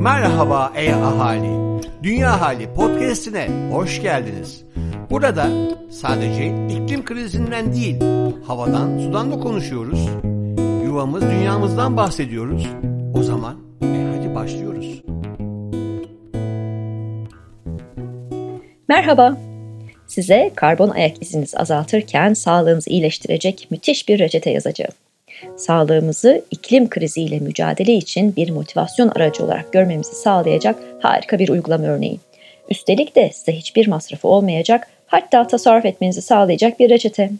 Merhaba ey ahali. Dünya Hali podcast'ine hoş geldiniz. Burada sadece iklim krizinden değil, havadan, sudan da konuşuyoruz. Yuvamız, dünyamızdan bahsediyoruz. O zaman e hadi başlıyoruz. Merhaba. Size karbon ayak izinizi azaltırken sağlığınızı iyileştirecek müthiş bir reçete yazacağım. Sağlığımızı iklim kriziyle mücadele için bir motivasyon aracı olarak görmemizi sağlayacak harika bir uygulama örneği. Üstelik de size hiçbir masrafı olmayacak, hatta tasarruf etmenizi sağlayacak bir reçete.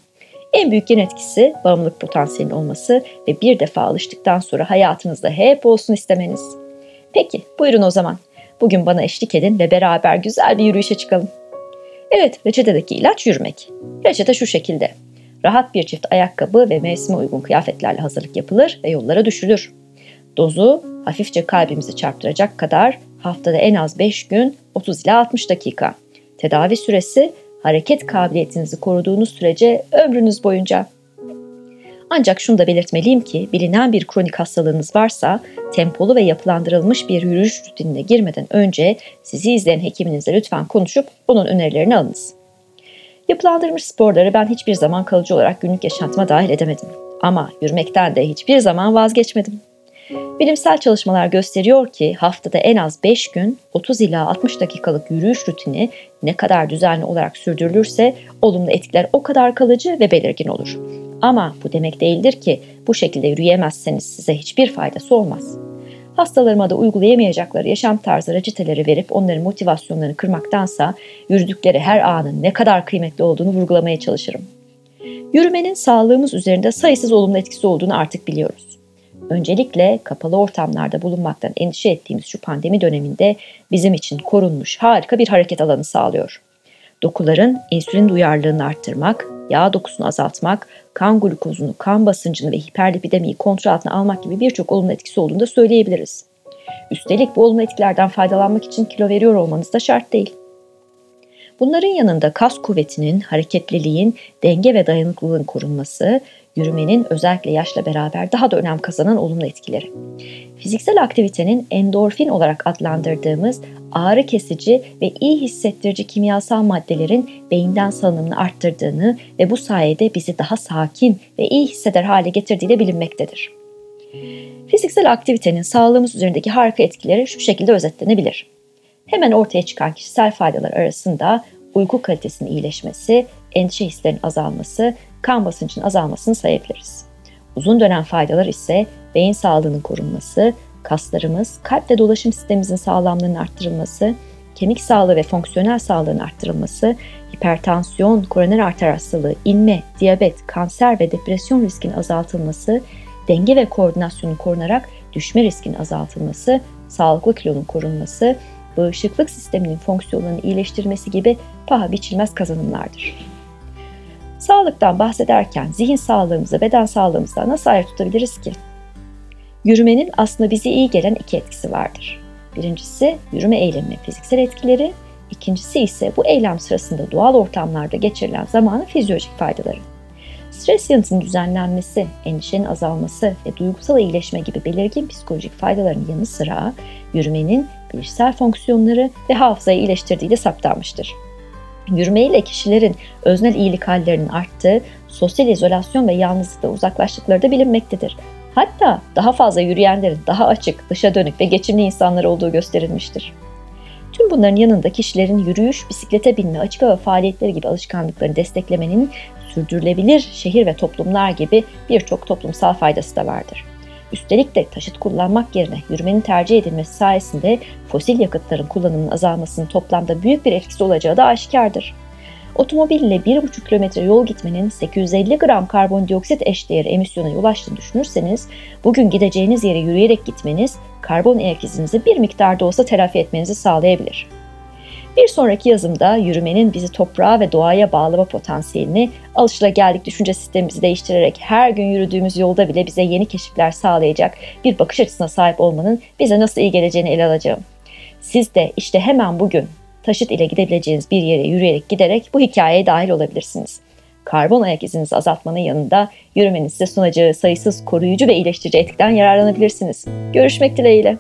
En büyük yan etkisi bağımlılık potansiyelinin olması ve bir defa alıştıktan sonra hayatınızda hep olsun istemeniz. Peki, buyurun o zaman. Bugün bana eşlik edin ve beraber güzel bir yürüyüşe çıkalım. Evet, reçetedeki ilaç yürümek. Reçete şu şekilde. Rahat bir çift ayakkabı ve mevsime uygun kıyafetlerle hazırlık yapılır ve yollara düşülür. Dozu hafifçe kalbimizi çarptıracak kadar haftada en az 5 gün 30 ila 60 dakika. Tedavi süresi hareket kabiliyetinizi koruduğunuz sürece ömrünüz boyunca. Ancak şunu da belirtmeliyim ki bilinen bir kronik hastalığınız varsa tempolu ve yapılandırılmış bir yürüyüş rutinine girmeden önce sizi izleyen hekiminizle lütfen konuşup onun önerilerini alınız. Yapılandırılmış sporları ben hiçbir zaman kalıcı olarak günlük yaşantıma dahil edemedim. Ama yürümekten de hiçbir zaman vazgeçmedim. Bilimsel çalışmalar gösteriyor ki haftada en az 5 gün 30 ila 60 dakikalık yürüyüş rutini ne kadar düzenli olarak sürdürülürse olumlu etkiler o kadar kalıcı ve belirgin olur. Ama bu demek değildir ki bu şekilde yürüyemezseniz size hiçbir faydası olmaz. Hastalarıma da uygulayamayacakları yaşam tarzı reçeteleri verip onların motivasyonlarını kırmaktansa yürüdükleri her anın ne kadar kıymetli olduğunu vurgulamaya çalışırım. Yürümenin sağlığımız üzerinde sayısız olumlu etkisi olduğunu artık biliyoruz. Öncelikle kapalı ortamlarda bulunmaktan endişe ettiğimiz şu pandemi döneminde bizim için korunmuş harika bir hareket alanı sağlıyor. Dokuların insülin duyarlılığını arttırmak, yağ dokusunu azaltmak, kan glukozunu, kan basıncını ve hiperlipidemiyi kontrol altına almak gibi birçok olumlu etkisi olduğunu da söyleyebiliriz. Üstelik bu olumlu etkilerden faydalanmak için kilo veriyor olmanız da şart değil. Bunların yanında kas kuvvetinin, hareketliliğin, denge ve dayanıklılığın korunması, yürümenin özellikle yaşla beraber daha da önem kazanan olumlu etkileri. Fiziksel aktivitenin endorfin olarak adlandırdığımız ağrı kesici ve iyi hissettirici kimyasal maddelerin beyinden salınımını arttırdığını ve bu sayede bizi daha sakin ve iyi hisseder hale getirdiği de bilinmektedir. Fiziksel aktivitenin sağlığımız üzerindeki harika etkileri şu şekilde özetlenebilir. Hemen ortaya çıkan kişisel faydalar arasında uyku kalitesinin iyileşmesi, endişe hislerinin azalması, kan basıncının azalmasını sayabiliriz. Uzun dönem faydalar ise beyin sağlığının korunması, kaslarımız, kalp ve dolaşım sistemimizin sağlamlığının arttırılması, kemik sağlığı ve fonksiyonel sağlığın arttırılması, hipertansiyon, koroner arter hastalığı, inme, diyabet, kanser ve depresyon riskinin azaltılması, denge ve koordinasyonun korunarak düşme riskinin azaltılması, sağlıklı kilonun korunması, bağışıklık sisteminin fonksiyonlarını iyileştirmesi gibi paha biçilmez kazanımlardır. Sağlıktan bahsederken zihin sağlığımızı beden sağlığımızdan nasıl ayrı tutabiliriz ki? Yürümenin aslında bize iyi gelen iki etkisi vardır. Birincisi yürüme eylemi fiziksel etkileri, ikincisi ise bu eylem sırasında doğal ortamlarda geçirilen zamanın fizyolojik faydaları. Stres yanıtının düzenlenmesi, endişenin azalması ve duygusal iyileşme gibi belirgin psikolojik faydaların yanı sıra yürümenin bilişsel fonksiyonları ve hafızayı iyileştirdiği de saptanmıştır. Yürümeyle kişilerin öznel iyilik hallerinin arttığı, sosyal izolasyon ve yalnızlıkta uzaklaştıkları da bilinmektedir. Hatta daha fazla yürüyenlerin daha açık, dışa dönük ve geçimli insanlar olduğu gösterilmiştir. Tüm bunların yanında kişilerin yürüyüş, bisiklete binme, açık hava faaliyetleri gibi alışkanlıklarını desteklemenin sürdürülebilir şehir ve toplumlar gibi birçok toplumsal faydası da vardır. Üstelik de taşıt kullanmak yerine yürümenin tercih edilmesi sayesinde fosil yakıtların kullanımının azalmasının toplamda büyük bir etkisi olacağı da aşikardır. Otomobille 1,5 kilometre yol gitmenin 850 gram karbondioksit eşdeğeri emisyona yol açtığını düşünürseniz, bugün gideceğiniz yere yürüyerek gitmeniz karbon ayak izinizi bir miktarda olsa telafi etmenizi sağlayabilir. Bir sonraki yazımda yürümenin bizi toprağa ve doğaya bağlama potansiyelini alışılageldik düşünce sistemimizi değiştirerek her gün yürüdüğümüz yolda bile bize yeni keşifler sağlayacak bir bakış açısına sahip olmanın bize nasıl iyi geleceğini ele alacağım. Siz de işte hemen bugün taşıt ile gidebileceğiniz bir yere yürüyerek giderek bu hikayeye dahil olabilirsiniz. Karbon ayak izinizi azaltmanın yanında yürümenin size sunacağı sayısız koruyucu ve iyileştirici etkiden yararlanabilirsiniz. Görüşmek dileğiyle.